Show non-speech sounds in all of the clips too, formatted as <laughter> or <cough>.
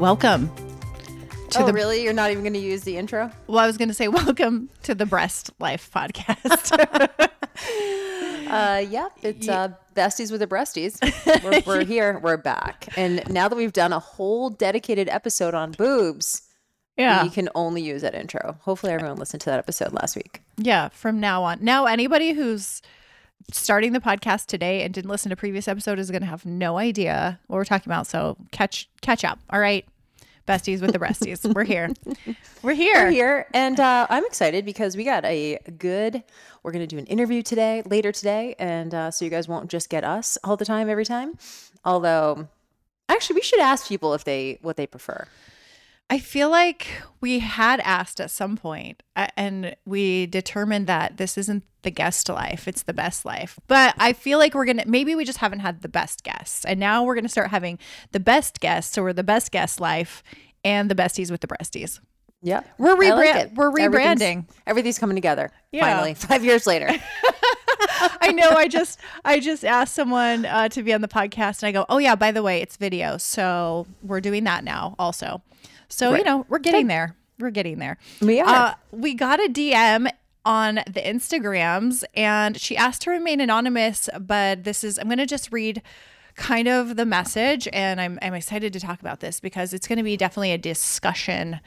Welcome to oh, the. Really, you're not even going to use the intro? Well, I was going to say <laughs> welcome to the Breast Life podcast. <laughs> uh, yep, it's uh, besties with the breasties. <laughs> We're, we're here. We're back, and now that we've done a whole dedicated episode on boobs. Yeah. You can only use that intro. Hopefully, everyone listened to that episode last week. Yeah, from now on. Now, anybody who's starting the podcast today and didn't listen to previous episode is going to have no idea what we're talking about. So catch catch up. All right, besties with the resties. we're here. <laughs> We're here. We're here, and uh, I'm excited because we got a good. We're going to do an interview today, later today, and uh, so you guys won't just get us all the time, every time. Although, actually, we should ask people if they what they prefer. I feel like we had asked at some uh, and we determined that this isn't the guest life, it's the best life. But I feel like we're gonna maybe we just haven't had the best guests, and now we're gonna start having the best guests. So we're the best guest life and the besties with the breasties. Yeah, we're rebrand. Like we're rebranding. Everything's, everything's, coming together. Yeah. Finally, five years later. <laughs> <laughs> I know. I just I just asked someone uh, to be on the podcast, and I go, "Oh yeah, by the way, it's video, so we're doing that now also." So, right. you know, we're getting there. We're getting there. We are. Uh, we got a DM on the Instagrams and she asked to remain anonymous, but this is, I'm going to just read kind of the message and I'm, I'm excited to talk about this because it's going to be definitely a discussion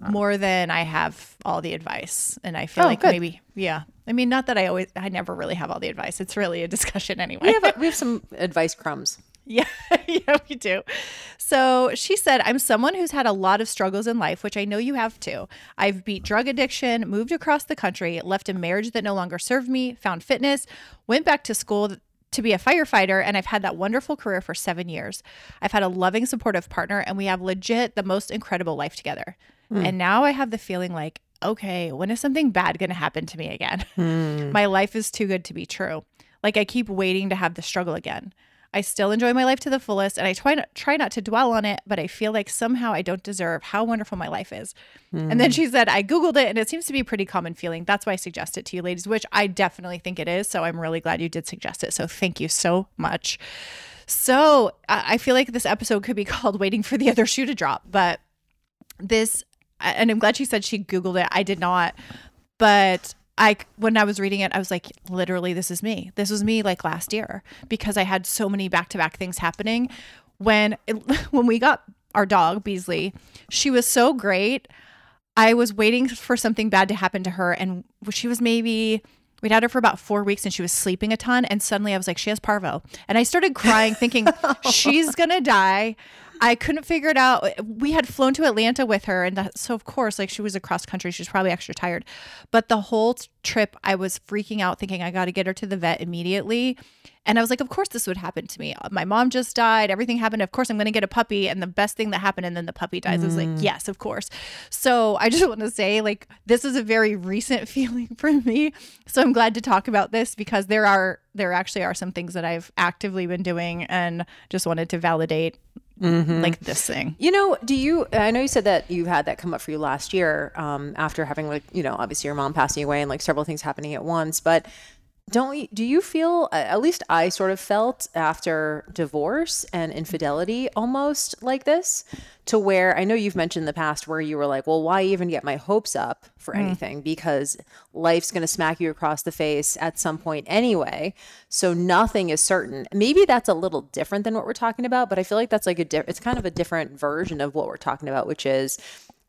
more than I have all the advice. And I feel oh, like good. maybe, yeah. I mean, not that I always, I never really have all the advice. It's really a discussion <laughs> anyway. We have, we have some advice crumbs. <laughs> Yeah, <laughs> yeah, we do. So she said, I'm someone who's had a lot of struggles in life, which I know you have too. I've beat drug addiction, moved across the country, left a marriage that no longer served me, found fitness, went back to school to be a firefighter, and I've had that wonderful career for seven years. I've had a loving, supportive partner, and we have legit the most incredible life together. Mm. And now I have the feeling like, okay, when is something bad going to happen to me again? <laughs> Mm. My life is too good to be true. Like I keep waiting to have the struggle again. I still enjoy my life to the fullest and I try not, try not to dwell on it, but I feel like somehow I don't deserve how wonderful my life is. Mm. And then hmm. she said, I Googled it and it seems to be a pretty common feeling. That's why I suggest it to you, ladies, which I definitely think it is. So I'm really glad you did suggest it. So thank you so much. So I feel like this episode could be <laughs> called Waiting for the Other Shoe to Drop, but this, and I'm glad she said she Googled it. I did not. But I when I was reading it, I was like, literally, this is me. This was me like last year because I had so many back to back things happening. When it, <laughs> when we got our dog Beasley, she was so great. I was waiting for something bad to happen to her, and she was maybe we'd had her for about four weeks and she was sleeping a ton and suddenly i was like she has parvo and i started crying thinking <laughs> she's gonna die I couldn't figure it out. We had flown to Atlanta with her, and that, so of course, like she was across country, she was probably extra tired. But the whole trip, I was freaking out, thinking I got to get her to the vet immediately. And I was like, of course this would happen to me. My mom just died. Everything happened. Of course, I'm going to get a puppy. And the best thing that happened, and then the puppy dies. Mm. I was like, mm. yes, of course. So I just <laughs> want to say, like, this is a very recent <laughs> feeling for me. So I'm glad to talk about this because there are, there actually are some things that I've actively been doing and just wanted to validate Mm-hmm. like this thing. You know, do you? I know you said that you had that come up for you last year um, after having like you know obviously your mom passing away and like several things happening at once. But don't you, do you feel at least I sort of felt after divorce and infidelity almost like this to where I know you've mentioned in the past where you were like, well, why even get my hopes up for mm. anything because life's going to smack you across the face at some point anyway. So nothing is certain. Maybe that's a little different than what we're talking about, but I feel like that's like a di- it's kind of a different version of what we're talking about, which is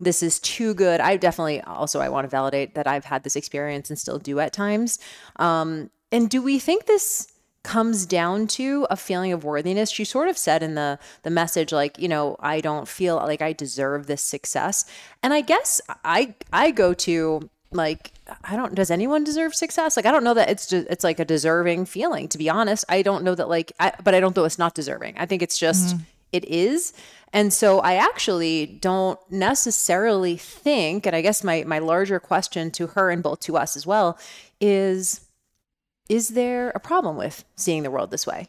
this is too good. I definitely also I want to validate that I've had this experience and still do at times. Um, and do we think this comes down to a feeling of worthiness? She sort of said in the the message, like, you know, I don't feel like I deserve this success. And I guess I I go to like I don't does anyone deserve success? Like I don't know that it's just it's like a deserving feeling to be honest. I don't know that like I, but I don't know it's not deserving. I think it's just mm-hmm it is. And so I actually don't necessarily think, and I guess my my larger question to her and both to us as well is is there a problem with seeing the world this way?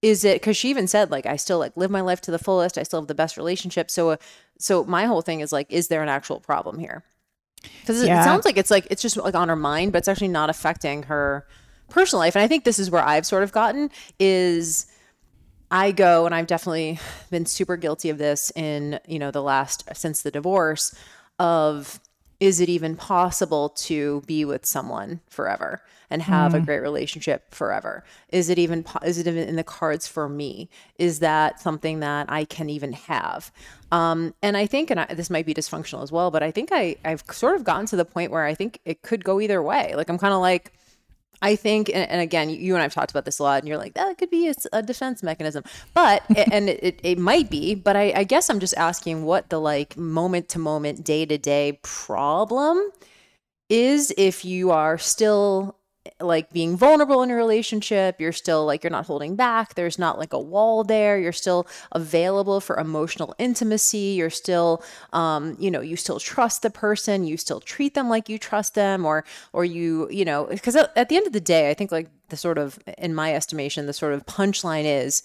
Is it because she even said like I still like live my life to the fullest, I still have the best relationship. So uh, so my whole thing is like, is there an actual problem here? Because Yeah. it sounds like it's like it's just like on her mind, but it's actually not affecting her personal life. And I think this is where I've sort of gotten is I go and I've definitely been super guilty of this in, you know, the last since the divorce of is it even possible to be with someone forever and have a great relationship forever? Is it even is it even in the cards for me? Is that something that I can even have? Um, and I think, and I, this might be dysfunctional as well, but I think I I've sort of gotten to the point where I think it could go either way. Like I'm kind of like I think, and, and again, you and I've talked about this a lot, and you're like, that could be a defense mechanism, but <laughs> and it, it, it might be, but I, I guess I'm just asking what the like moment to moment, day to day problem is if you are still like being vulnerable in a relationship you're still like you're not holding back there's not like a wall there you're still available for emotional intimacy you're still um you know you still trust the person you still treat them like you trust them or or you you know because at at the end of the day i think like the sort of in my estimation the sort of punchline is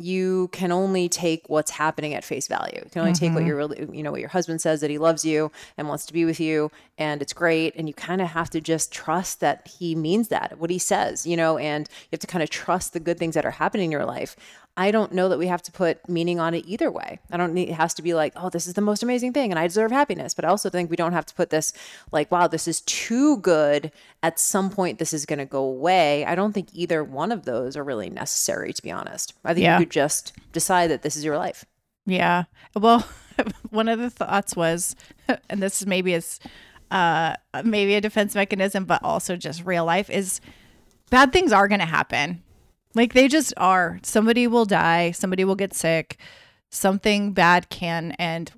you can only take what's happening at face value. You can only take what mm-hmm. your really, you know, what your husband says that he loves you and wants to be with you, and it's great. And you kind of have to just trust that he means that, what he says, you know, and you have to kind of trust the good things that are happening in your life. I don't know that we have to put meaning on it either way. I don't need it has to be like, oh, this is the most amazing thing and I deserve happiness. But I also think we don't have to put this like, wow, this is too good. At some point this is gonna go away. I don't think either one of those are really necessary, to be honest. I think Yeah. you could just decide that this is your life. Yeah. Well, <laughs> one of the thoughts was, <laughs> and this is maybe is uh maybe a defense mechanism, but also just real life is bad things are going to happen. Like they just are. Somebody will die, somebody will get sick, something bad can and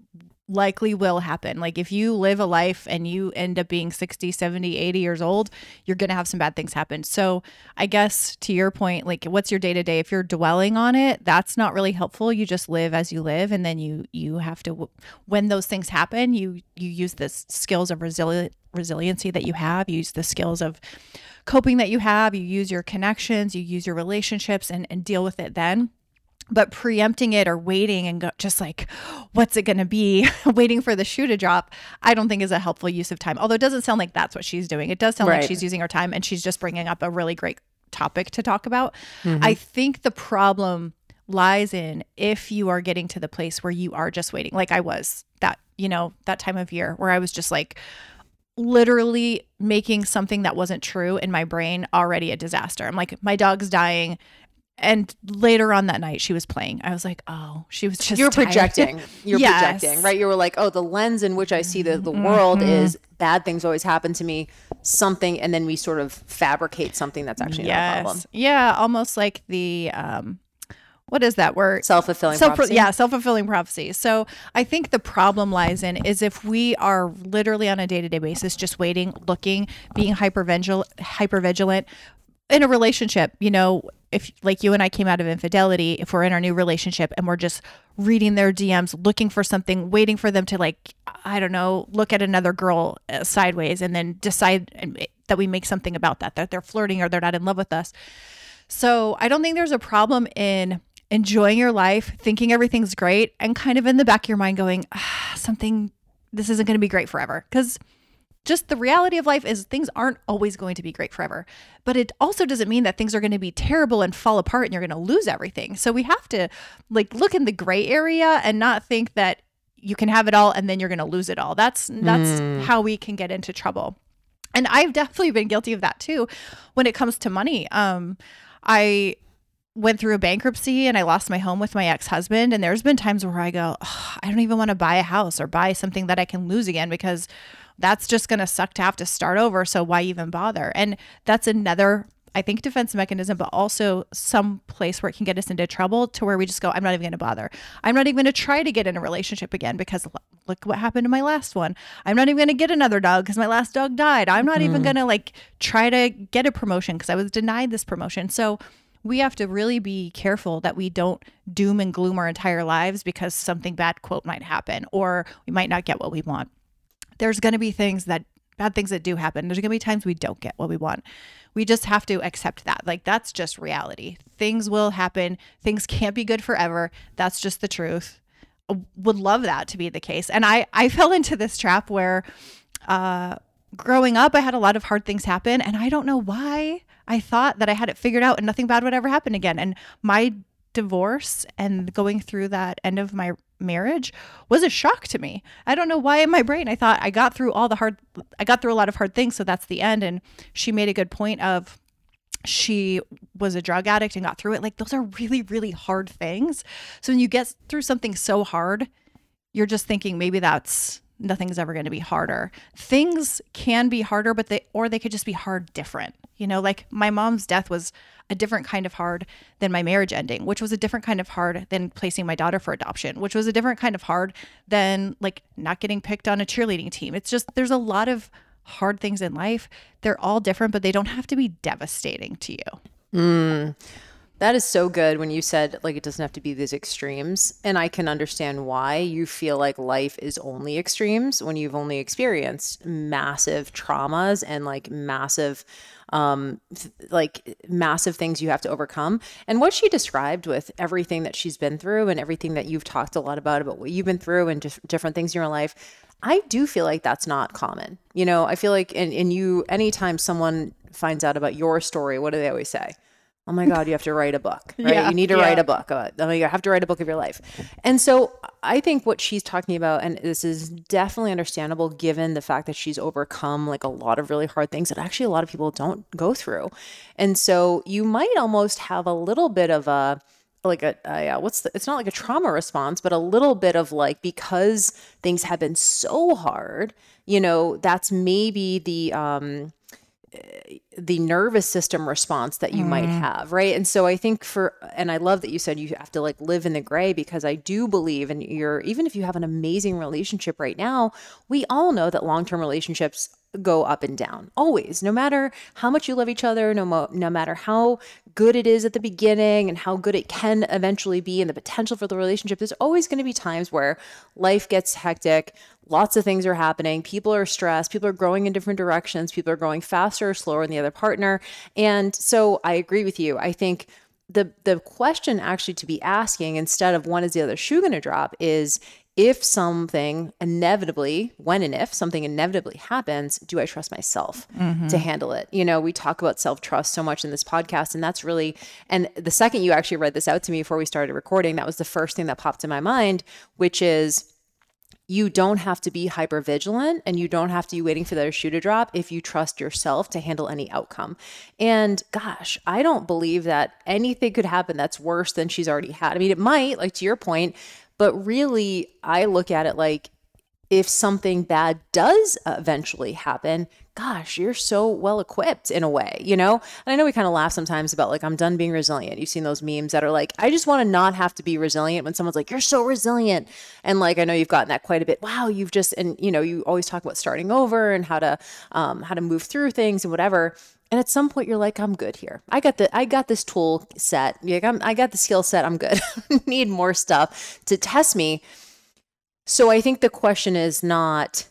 likely will happen. Like if you live a life and you end up being 60, 70, 80 years old, you're going to have some bad things happen. So, I guess to your point, like what's your day to day? If you're dwelling on it, that's not really helpful. You just live as you live and then you you have to when those things happen, you you use the skills of resilient resiliency that you have, you use the skills of coping that you have, you use your connections, you use your relationships and and deal with it then but preempting it or waiting and go, just like what's it going to be? <laughs> Waiting for the shoe to drop i don't think is a helpful use of time. Although it doesn't sound like that's what she's doing. It does sound like she's using her time and she's just bringing up a really great topic to talk about. Mm-hmm. I think the problem lies in if you are getting to the place where you are just waiting like i was that you know that time of year where i was just like literally making something that wasn't true in my brain already a disaster. I'm like, my dog's dying. And later on that night, she was playing. I was like, oh, she was just You're tired. projecting. You're <laughs> Yes. projecting, right? You were like, oh, the lens in which I see the, the world Mm-hmm. is bad things always happen to me, something, and then we sort of fabricate something that's actually not a problem. yes. Yeah, almost like the um what is that word? Self fulfilling Self- prophecy. yeah, self-fulfilling prophecy. So I think the problem lies in is if we are literally on a day-to-day basis just waiting, looking, being hypervigil hypervigilant in a relationship, you know, if like you and I came out of infidelity, if we're in our new relationship and we're just reading their DMs, looking for something, waiting for them to like, I don't know, look at another girl uh, sideways and then decide that we make something about that, that they're flirting or they're not in love with us. So I don't think there's a problem in enjoying your life, thinking everything's great, and kind of in the back of your mind going, ah, something, this isn't going to be great forever. Because just the reality of life is things aren't always going to be great forever. But it also doesn't mean that things are going to be terrible and fall apart and you're going to lose everything. So we have to like look in the gray area and not think that you can have it all and then you're going to lose it all. That's that's how we can get into trouble. And I've definitely been guilty of that too when it comes to money. Um I went through a bankruptcy and I lost my home with my ex-husband and there's been times where I go, "Ugh, I don't even want to buy a house or buy something that I can lose again because that's just going to suck to have to start over, so why even bother? And that's another I think defense mechanism, but also some place where it can get us into trouble to where we just go, I'm not even going to bother. I'm not even going to try to get in a relationship again because l- look what happened to my last one. I'm not even going to get another dog because my last dog died. I'm not even mm. going to like try to get a promotion because I was denied this promotion. So we have to really be careful that we don't doom and gloom our entire lives because something bad quote might happen or we might not get what we want. There's going to be things that bad things that do happen. There's going to be times we don't get what we want. We just have to accept that. Like that's just reality. Things will happen. Things <laughs> can't be good forever. That's just the truth. Would love that to be the case. And I I fell into this trap where uh growing up I had a lot of hard things happen and I don't know why I thought that I had it figured out and nothing bad would ever happen again. And my divorce and going through that end of my marriage was a shock to me. I don't know why in my brain I thought I got through all the hard I got through a lot of hard things so that's the end and she made a good point of she was a drug addict and got through it like those are really really hard things. So when you get through something so hard, you're just thinking maybe that's nothing's ever going to be harder. Things can be harder but they or they could just be hard different. You know, like my mom's death was a different kind of hard than my marriage ending, which was a different kind of hard than placing my daughter for adoption, which was a different kind of hard than like not getting picked on a cheerleading team. It's just there's a lot of hard things in life. They're all different, but they don't have to be devastating to you. Mm. That is so good when you said like it doesn't have to be these extremes. And I can understand why you feel like life is only extremes when you've only experienced massive traumas and like massive um, like massive things you have to overcome. And what she described with everything that she's been through and everything that you've talked a lot about, about what you've been through and dif- different things in your life, I do feel like that's not common. You know, I feel like, and, and you, anytime someone finds out about your story, what do they always say? Oh my god you have to write a book <laughs> right? Yeah, you need to yeah. write a book. About, oh, you have to write a book of your life. And so i think what she's talking about and this is definitely understandable given the fact that she's overcome like a lot of really hard things that actually a lot of people don't go through. And so you might almost have a little bit of a like a, a uh, what's the it's not like a trauma response but a little bit of like because things have been so hard you know that's maybe the um the nervous system response that you mm. might have right and so i think for and i love that you said you have to like live in the gray because i do believe and you're even if you have an amazing relationship right now we all know that long-term relationships go up and down always no matter how much you love each other no mo- no matter how good it is at the beginning and how good it can eventually be and the potential for the relationship there's always going to be times where life gets hectic lots of things are happening people are stressed people are growing in different directions people are growing faster or slower than the other partner and so i agree with you i think the the question actually to be asking instead of when is the other shoe going to drop is if something inevitably, when and if something inevitably happens, do I trust myself mm-hmm. to handle it? You know, we talk about self trust so much in this podcast, and that's really, and the second you actually read this out to me before we started recording, that was the first thing that popped in my mind, which is, you don't have to be hyper vigilant and you don't have to be waiting for the shoe to drop if you trust yourself to handle any outcome. And gosh, I don't believe that anything could happen that's worse than she's already had. I mean, it might, like to your point, but really, I look at it like if something bad does eventually happen, gosh, you're so well equipped in a way, you know? And I know we kind of laugh sometimes about like, I'm done being resilient. You've seen those memes that are like, I just want to not have to be resilient when someone's like, you're so resilient. And like, I know you've gotten that quite a bit. Wow, you've just, and you know, you always talk about starting over and how to, um, how to move through things and whatever. And at some point, you're like, I'm good here. I got the, I got this tool set. Like, I'm, I got the skill set. I'm good. <laughs> Need more stuff to test me. So I think the question is not,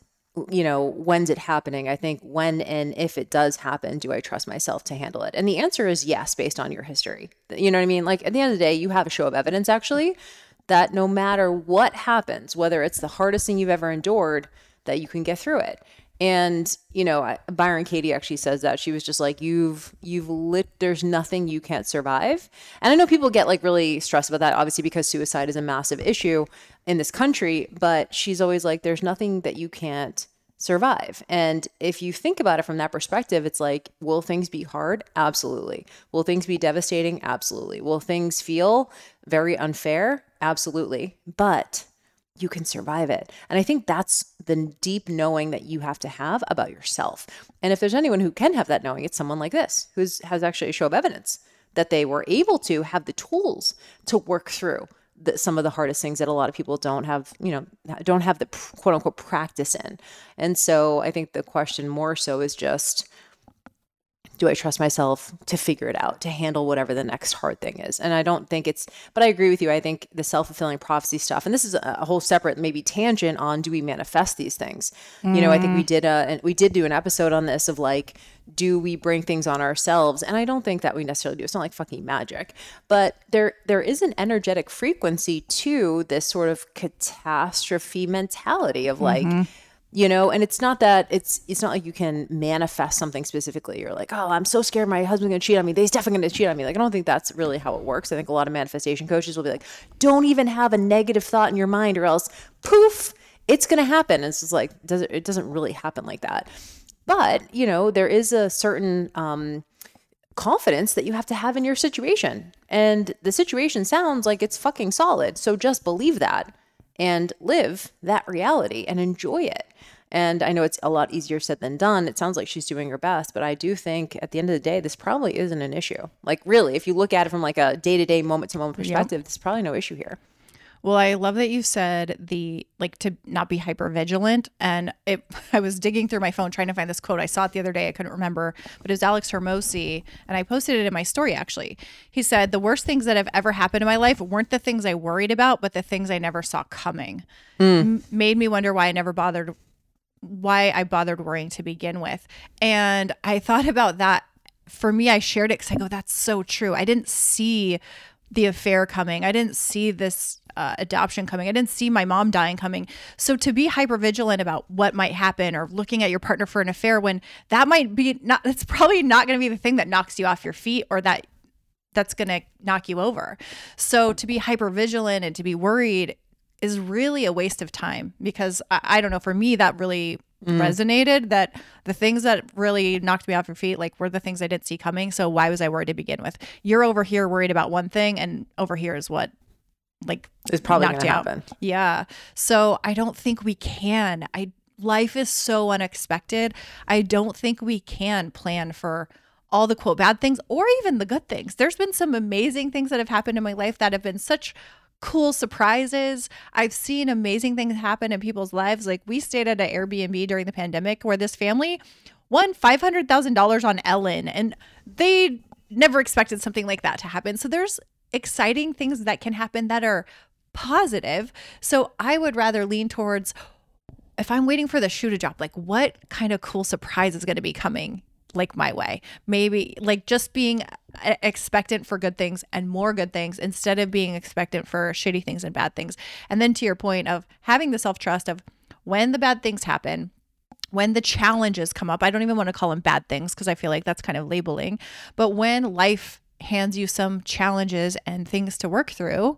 you know, when's it happening? I think when and if it does happen, do I trust myself to handle it? And the answer is yes, based on your history. You know what I mean? Like at the end of the day, you have a show of evidence actually that no matter what happens, whether it's the hardest thing you've ever endured, that you can get through it. And you know, Byron Katie actually says that she was just like, "You've you've lit. There's nothing you can't survive." And I know people get like really stressed about that, obviously because suicide is a massive issue in this country. But she's always like, "There's nothing that you can't survive." And if you think about it from that perspective, it's like, will things be hard? Absolutely. Will things be devastating? Absolutely. Will things feel very unfair? Absolutely. But you can survive it. And I think that's the deep knowing that you have to have about yourself. And if there's anyone who can have that knowing, it's someone like this who has actually a show of evidence that they were able to have the tools to work through the, some of the hardest things that a lot of people don't have, you know, don't have the quote unquote practice in. And so I think the question more so is just do I trust myself to figure it out, to handle whatever the next hard thing is? And I don't think it's, but I agree with you. I think the self fulfilling prophecy stuff, and this is a whole separate maybe tangent on do we manifest these things? Mm. You know, I think we did a, we did do an episode on this of like, do we bring things on ourselves and i don't think that we necessarily do it's not like fucking magic but there there is an energetic frequency to this sort of catastrophe mentality of like mm-hmm. You know and it's not that it's it's not like you can manifest something specifically. You're like oh i'm so scared my husband's gonna cheat on me. He's definitely gonna cheat on me. Like i don't think that's really how it works. I think a lot of manifestation coaches will be like don't even have a negative thought in your mind or else poof it's gonna happen. And it's just like does it, it doesn't really happen like that. But, you know, there is a certain um, confidence that you have to have in your situation. And the situation sounds like it's fucking solid. So just believe that and live that reality and enjoy it. And I know it's a lot easier said than done. It sounds like she's doing her best, but I do think at the end of the day, this probably isn't an issue. Like, really, if you look at it from like a day to day, moment to moment perspective, yep. there's probably no issue here. Well, I love that you said the like to not be hyper vigilant. And it, <laughs> I was digging through my phone trying to find this quote. I saw it the other day. I couldn't remember, but it was Alex Hormozi, and I posted it in my story actually. He said, The worst things that have ever happened in my life weren't the things I worried about, but the things I never saw coming. Mm. M- made me wonder why I never bothered, why I bothered worrying to begin with. And I thought about that. For me, I shared it because I go, That's so true. I didn't see the affair coming. I didn't see this uh, adoption coming. I didn't see my mom dying coming. So to be hyper vigilant about what might happen or looking at your partner for an affair when that might be not, it's probably not going to be the thing that knocks you off your feet or that that's going to knock you over. So to be hyper vigilant and to be worried is really a waste of time because I, I don't know, for me, that really Mm. resonated that the things that really knocked me off your feet like were the things I didn't see coming. So why was I worried to begin with? You're over here worried about one thing and over here is what like is probably knocked you happen. out. Yeah. So I don't think we can. I life is so unexpected. I don't think we can plan for all the quote bad things or even the good things. There's been some amazing things that have happened in my life that have been such cool surprises. I've seen amazing things happen in people's lives. Like we stayed at an Airbnb during the pandemic where this family won $500,000 on Ellen and they never expected something like that to happen. So there's exciting things that can happen that are positive. So I would rather lean towards if I'm waiting for the shoe to drop, like what kind of cool surprise is going to be coming like my way? Maybe like just being uh, expectant for good things and more good things instead of being expectant for shitty things and bad things. And then to your point of having the self trust of when the bad things happen, when the challenges come up, I don't even want to call them bad things because I feel like that's kind of labeling, but when life hands you some challenges and things to work through,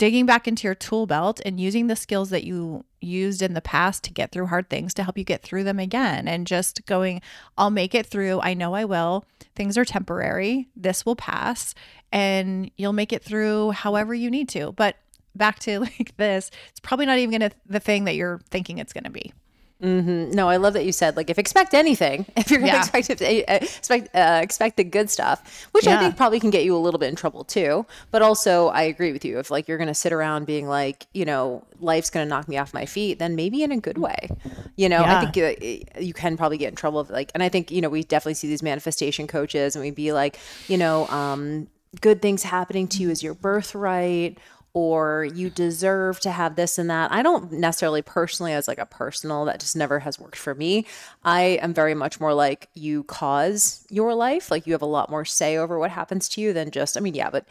digging back into your tool belt and using the skills that you used in the past to get through hard things to help you get through them again. And just going I'll make it through. I know I will. Things are temporary. This will pass and you'll make it through however you need to. But back to <laughs> like this it's probably not even going to the thing that you're thinking it's going to be Mm-hmm. No, I love that you said like if expect anything, <laughs> if you're gonna yeah. expect uh, expect uh, expect the good stuff, which yeah. I think probably can get you a little bit in trouble too. But also, I agree with you. If like you're going to sit around being like, you know, life's going to knock me off my feet, then maybe in a good way. You know, yeah. I think you, uh, you can probably get in trouble. If, like, and I think you know we definitely see these manifestation coaches, and we'd be like, you know, um, good things happening to you is your birthright or you deserve to have this and that. I don't necessarily personally, as like a personal, that just never has worked for me. I am very much more like you cause your life. Like you have a lot more say over what happens to you than just, I mean, yeah, but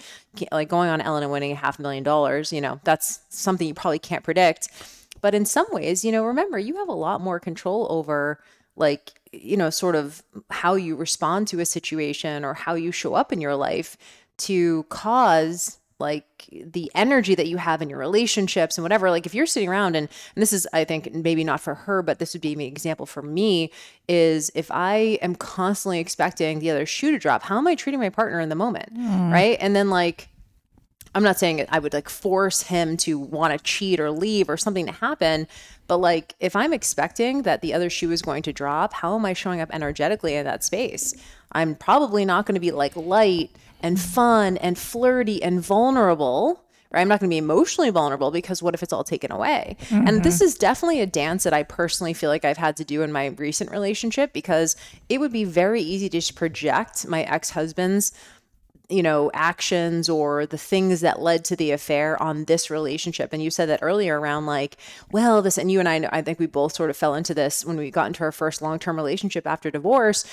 like going on Ellen and winning a half million dollars, you know, that's something you probably can't predict. But in some ways, you know, remember, you have a lot more control over like you know sort of how you respond to a situation or how you show up in your life to cause like the energy that you have in your relationships and whatever like if you're sitting around and, and this is i think maybe not for her but this would be an example for me is if i am constantly expecting the other shoe to drop how am i treating my partner in the moment mm. right and then like i'm not saying i would like force him to want to cheat or leave or something to happen but like if i'm expecting that the other shoe is going to drop how am i showing up energetically in that space i'm probably not going to be like light and fun and flirty and vulnerable right? I'm not going to be emotionally vulnerable because what if it's all taken away? And this mm-hmm. is definitely a dance that I personally feel like I've had to do in my recent relationship because it would be very easy to just project my ex husband's you know actions or the things that led to the affair on this relationship and you said that earlier around like well this and you and I I think we both sort of fell into this when we got into our first long-term relationship after divorce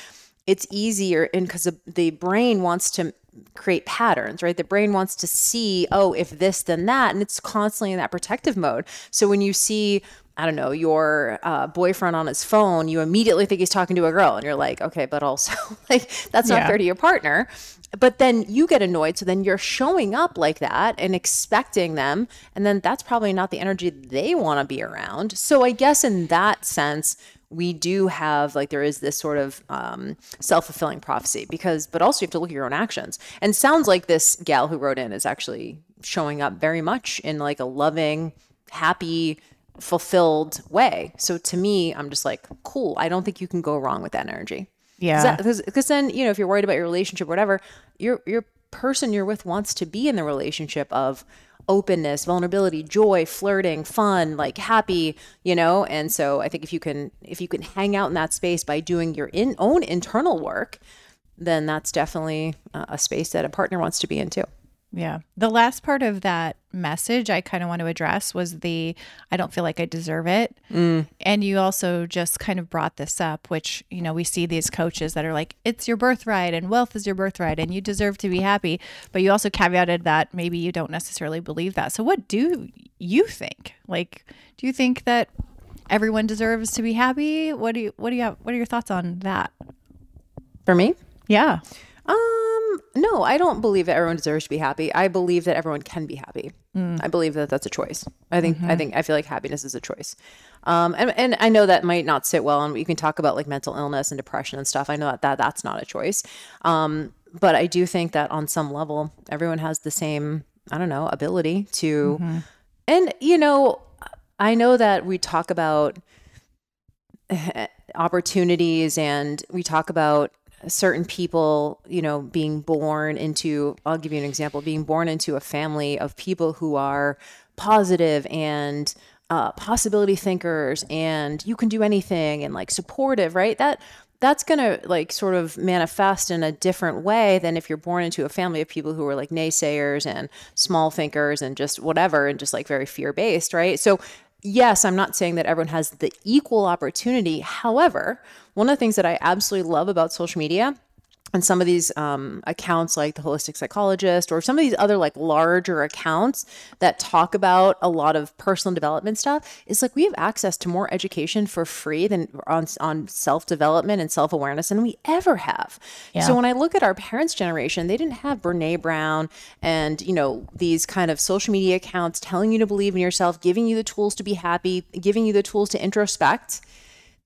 it's easier and because the brain wants to create patterns right the brain wants to see oh if this then that and it's constantly in that protective mode so when you see I don't know, your uh, boyfriend on his phone, you immediately think he's talking to a girl, and you're like, okay, but also, <laughs> like, that's not Yeah. fair to your partner. But then you get annoyed. So then you're showing up like that and expecting them. And then that's probably not the energy they want to be around. So I guess in that sense, we do have like there is this sort of um, self-fulfilling prophecy because but also you have to look at your own actions. And sounds like this gal who wrote in is actually showing up very much in like a loving happy fulfilled way. So to me i'm just like cool. I don't think you can go wrong with that energy. Yeah. because then you know if you're worried about your relationship whatever your your person you're with wants to be in the relationship of openness vulnerability joy flirting fun like happy you know? And so i think if you can if you can hang out in that space by doing your in, own internal work then that's definitely uh, a space that a partner wants to be in too Yeah. The last part of that message I kind of want to address was the I don't feel like I deserve it. And you also just kind of brought this up, which, you know, we see these coaches that are like, it's your birthright and wealth is your birthright and you deserve to be happy. But you also caveated that maybe you don't necessarily believe that. So, what do you think? Like, do you think that everyone deserves to be happy? What do you, what do you have, what are your thoughts on that? for me Yeah. Um, Mm, no, I don't believe that everyone deserves to be happy. I believe that everyone can be happy. Mm. I believe that that's a choice. I think I mm-hmm. think I feel like happiness is a choice. Um, and and I know that might not sit well, and you can talk about like mental illness and depression and stuff. I know that, that that's not a choice. Um, but I do think that on some level, everyone has the same I don't know ability to, mm-hmm. and you know, I know that we talk about eh, opportunities and we talk about certain people, you know, being born into, I'll give you an example, being born into a family of people who are positive and uh, possibility thinkers and you can do anything and like supportive, right? That that's going to like sort of manifest in a different way than if you're born into a family of people who are like naysayers and small thinkers and just whatever and just like very fear based, right? So yes, I'm not saying that everyone has the equal opportunity. However, one of the things that I absolutely love about social media and some of these um, accounts like the holistic psychologist or some of these other like larger accounts that talk about a lot of personal development stuff is like we have access to more education for free than on, on self-development and self-awareness than we ever have. So when i look at our parents generation they didn't have brene brown and you know these kind of social media accounts telling you to believe in yourself giving you the tools to be happy giving you the tools to introspect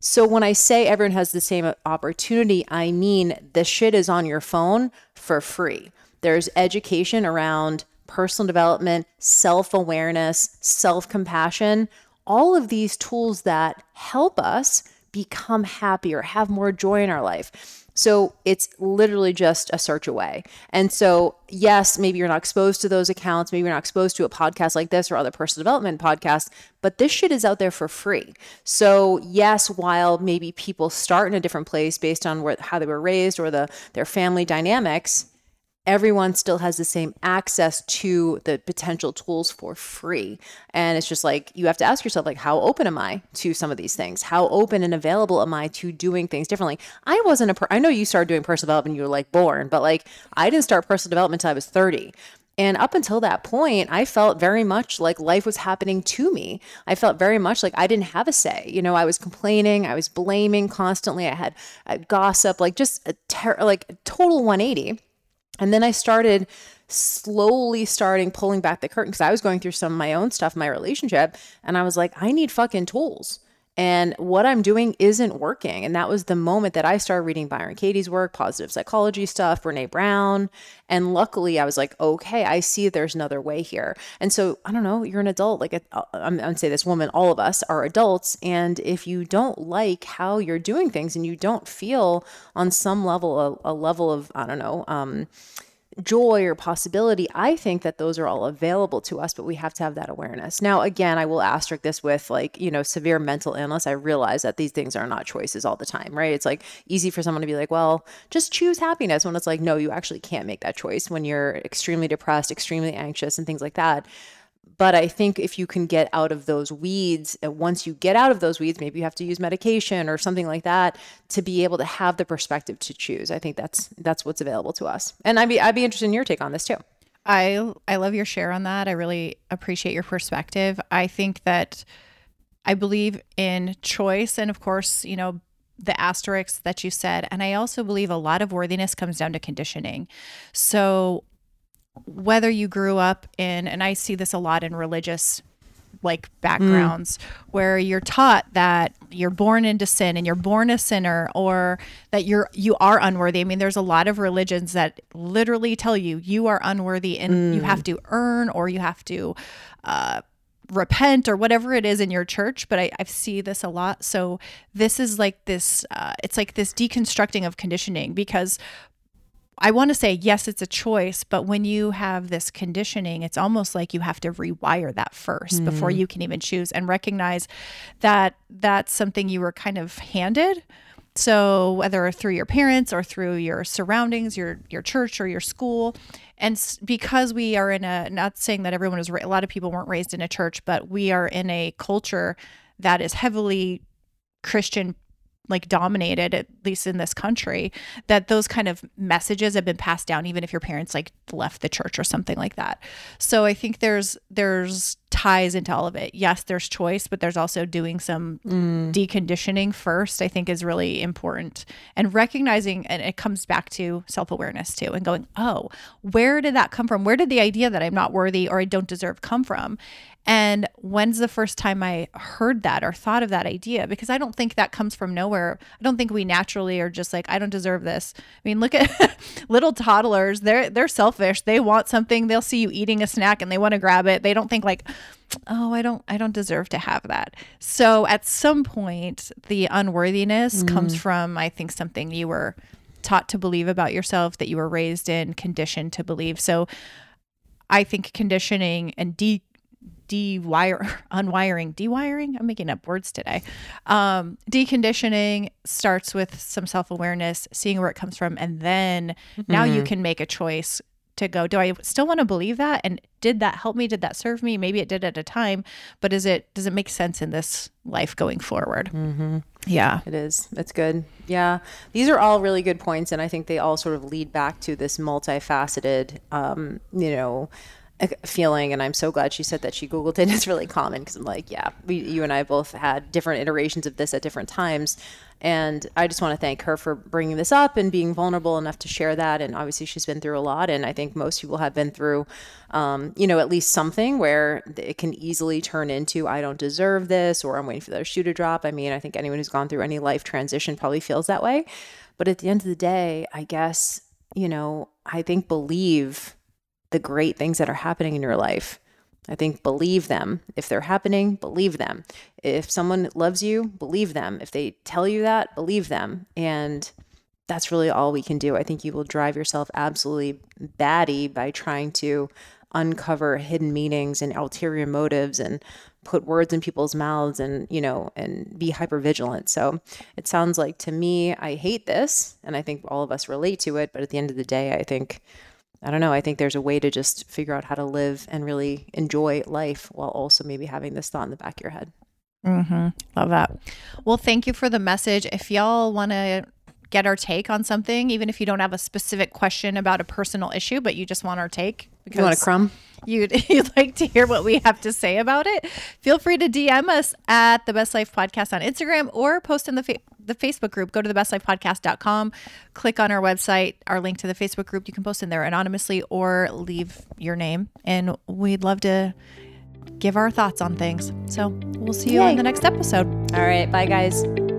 so when I say everyone has the same opportunity, I mean the shit is on your phone for free. There's education around personal development, self awareness, self compassion, all of these tools that help us become happier, have more joy in our life. So it's literally just a search away. And so, yes, maybe you're not exposed to those accounts. Maybe you're not exposed to a podcast like this or other personal development podcasts, but this shit is out there for free. So, yes, while maybe people start in a different place based on where, how they were raised or the their family dynamics, everyone still has the same access to the potential tools for free and it's just like you have to ask yourself like how open am i to some of these things how open and available am i to doing things differently i wasn't a per- i know you started doing personal development you were like born but like i didn't start personal development until i was 30 and up until that point, I felt very much like life was happening to me. I felt very much like I didn't have a say. You know, I was complaining, I was blaming constantly. I had uh, gossip, like just a ter- like a total 180. And then I started slowly starting pulling back the curtain because I was going through some of my own stuff my relationship. And I was like, I need fucking tools. And what I'm doing isn't working. And that was the moment that I started reading Byron Katie's work, positive psychology stuff, Brene Brown. And luckily, I was like, okay, I see there's another way here. And so, I don't know, you're an adult. Like, I'm, I'm going to say this woman, all of us are adults. And if you don't like how you're doing things and you don't feel on some level, a, a level of, I don't know, um, joy or possibility, I think that those are all available to us, but we have to have that awareness. Now, again, I will asterisk this with like, you know, severe mental illness. I realize that these things are not choices all the time, right? It's like easy for someone to be like, well, just choose happiness when it's like, no, you actually can't make that choice when you're extremely depressed, extremely anxious, and things like that. But I think if you can get out of those weeds, uh, once you get out of those weeds, maybe you have to use medication or something like that to be able to have the perspective to choose. I think that's that's what's available to us. And I'd be I'd be interested in your take on this too. I I love your share on that. I really appreciate your perspective. I think that I believe in choice and of course, you know, the asterisks that you said. And I also believe a lot of worthiness comes down to conditioning. So whether you grew up in, and I see this a lot in religious like backgrounds mm. where you're taught that you're born into sin and you're born a sinner or that you're you are unworthy. I mean there's a lot of religions that literally tell you you are unworthy and mm. you have to earn or you have to uh, repent or whatever it is in your church but I, I see this a lot so this is like this uh, it's like this deconstructing of conditioning because I want to say, yes, it's a choice, but when you have this conditioning, it's almost like you have to rewire that first mm. before you can even choose and recognize that that's something you were kind of handed. So whether through your parents or through your surroundings, your your church or your school, and because we are in a not saying that everyone is a lot of people weren't raised in a church, but we are in a culture that is heavily Christian like dominated at least in this country that those kind of messages have been passed down even if your parents like left the church or something like that. So i think there's there's ties into all of it yes there's choice but there's also doing some mm. deconditioning first i think is really important and recognizing and it comes back to self-awareness too and going oh where did that come from where did the idea that i'm not worthy or i don't deserve come from and when's the first time I heard that or thought of that idea? Because I don't think that comes from nowhere. I don't think we naturally are just like, I don't deserve this. I mean, look at <laughs> little toddlers. They're they're selfish. They want something. They'll see you eating a snack and they want to grab it. They don't think like, oh, I don't I don't deserve to have that. So at some point, the unworthiness mm. comes from, I think, something you were taught to believe about yourself, that you were raised in, conditioned to believe. So I think conditioning and de de-wire <laughs> unwiring dewiring i'm making up words today um, deconditioning starts with some self-awareness seeing where it comes from and then mm-hmm. now you mm-hmm. can make a choice to go. Do i still want to believe that? And did that help me? Did that serve me? Maybe it did at a time but is it does it make sense in this life going forward? Mm-hmm. yeah. It is. It's good. Yeah. These are all really good points and i think they all sort of lead back to this multifaceted um, you know feeling and i'm so glad she said that she googled it. <laughs> It's really common because i'm like yeah we, you and i both had different iterations of this at different times. And i just want to thank her for bringing this up and being vulnerable enough to share that. And obviously she's been through a lot and i think most people have been through um, you know at least something where it can easily turn into i don't deserve this or i'm waiting for the shoe to drop. I mean i think anyone who's gone through any life transition probably feels that way. But at the end of the day i guess you know i think believe the great things that are happening in your life. I think believe them. If they're happening, believe them. If someone loves you, believe them. If they tell you that, believe them. And that's really all we can do. I think you will drive yourself absolutely batty by trying to uncover hidden meanings and ulterior motives and put words in people's mouths and you know and be hyper vigilant so it sounds like to me i hate this and i think all of us relate to it but at the end of the day i think I don't know. I think there's a way to just figure out how to live and really enjoy life while also maybe having this thought in the back of your head. Mm-hmm. Love that. Well, thank you for the message. If y'all want to get our take on something, even if you don't have a specific question about a personal issue, but you just want our take, because you want a crumb, you'd, <laughs> you'd like to hear what we have to say about it, feel free to DM us at the Best Life Podcast on Instagram or post in the fa- the Facebook group. Go to thebestlifepodcast.com, click on our website, our link to the Facebook group. You can post in there anonymously or leave your name, and we'd love to give our thoughts on things. So we'll see you Yay. on the next episode. All right. Bye, guys.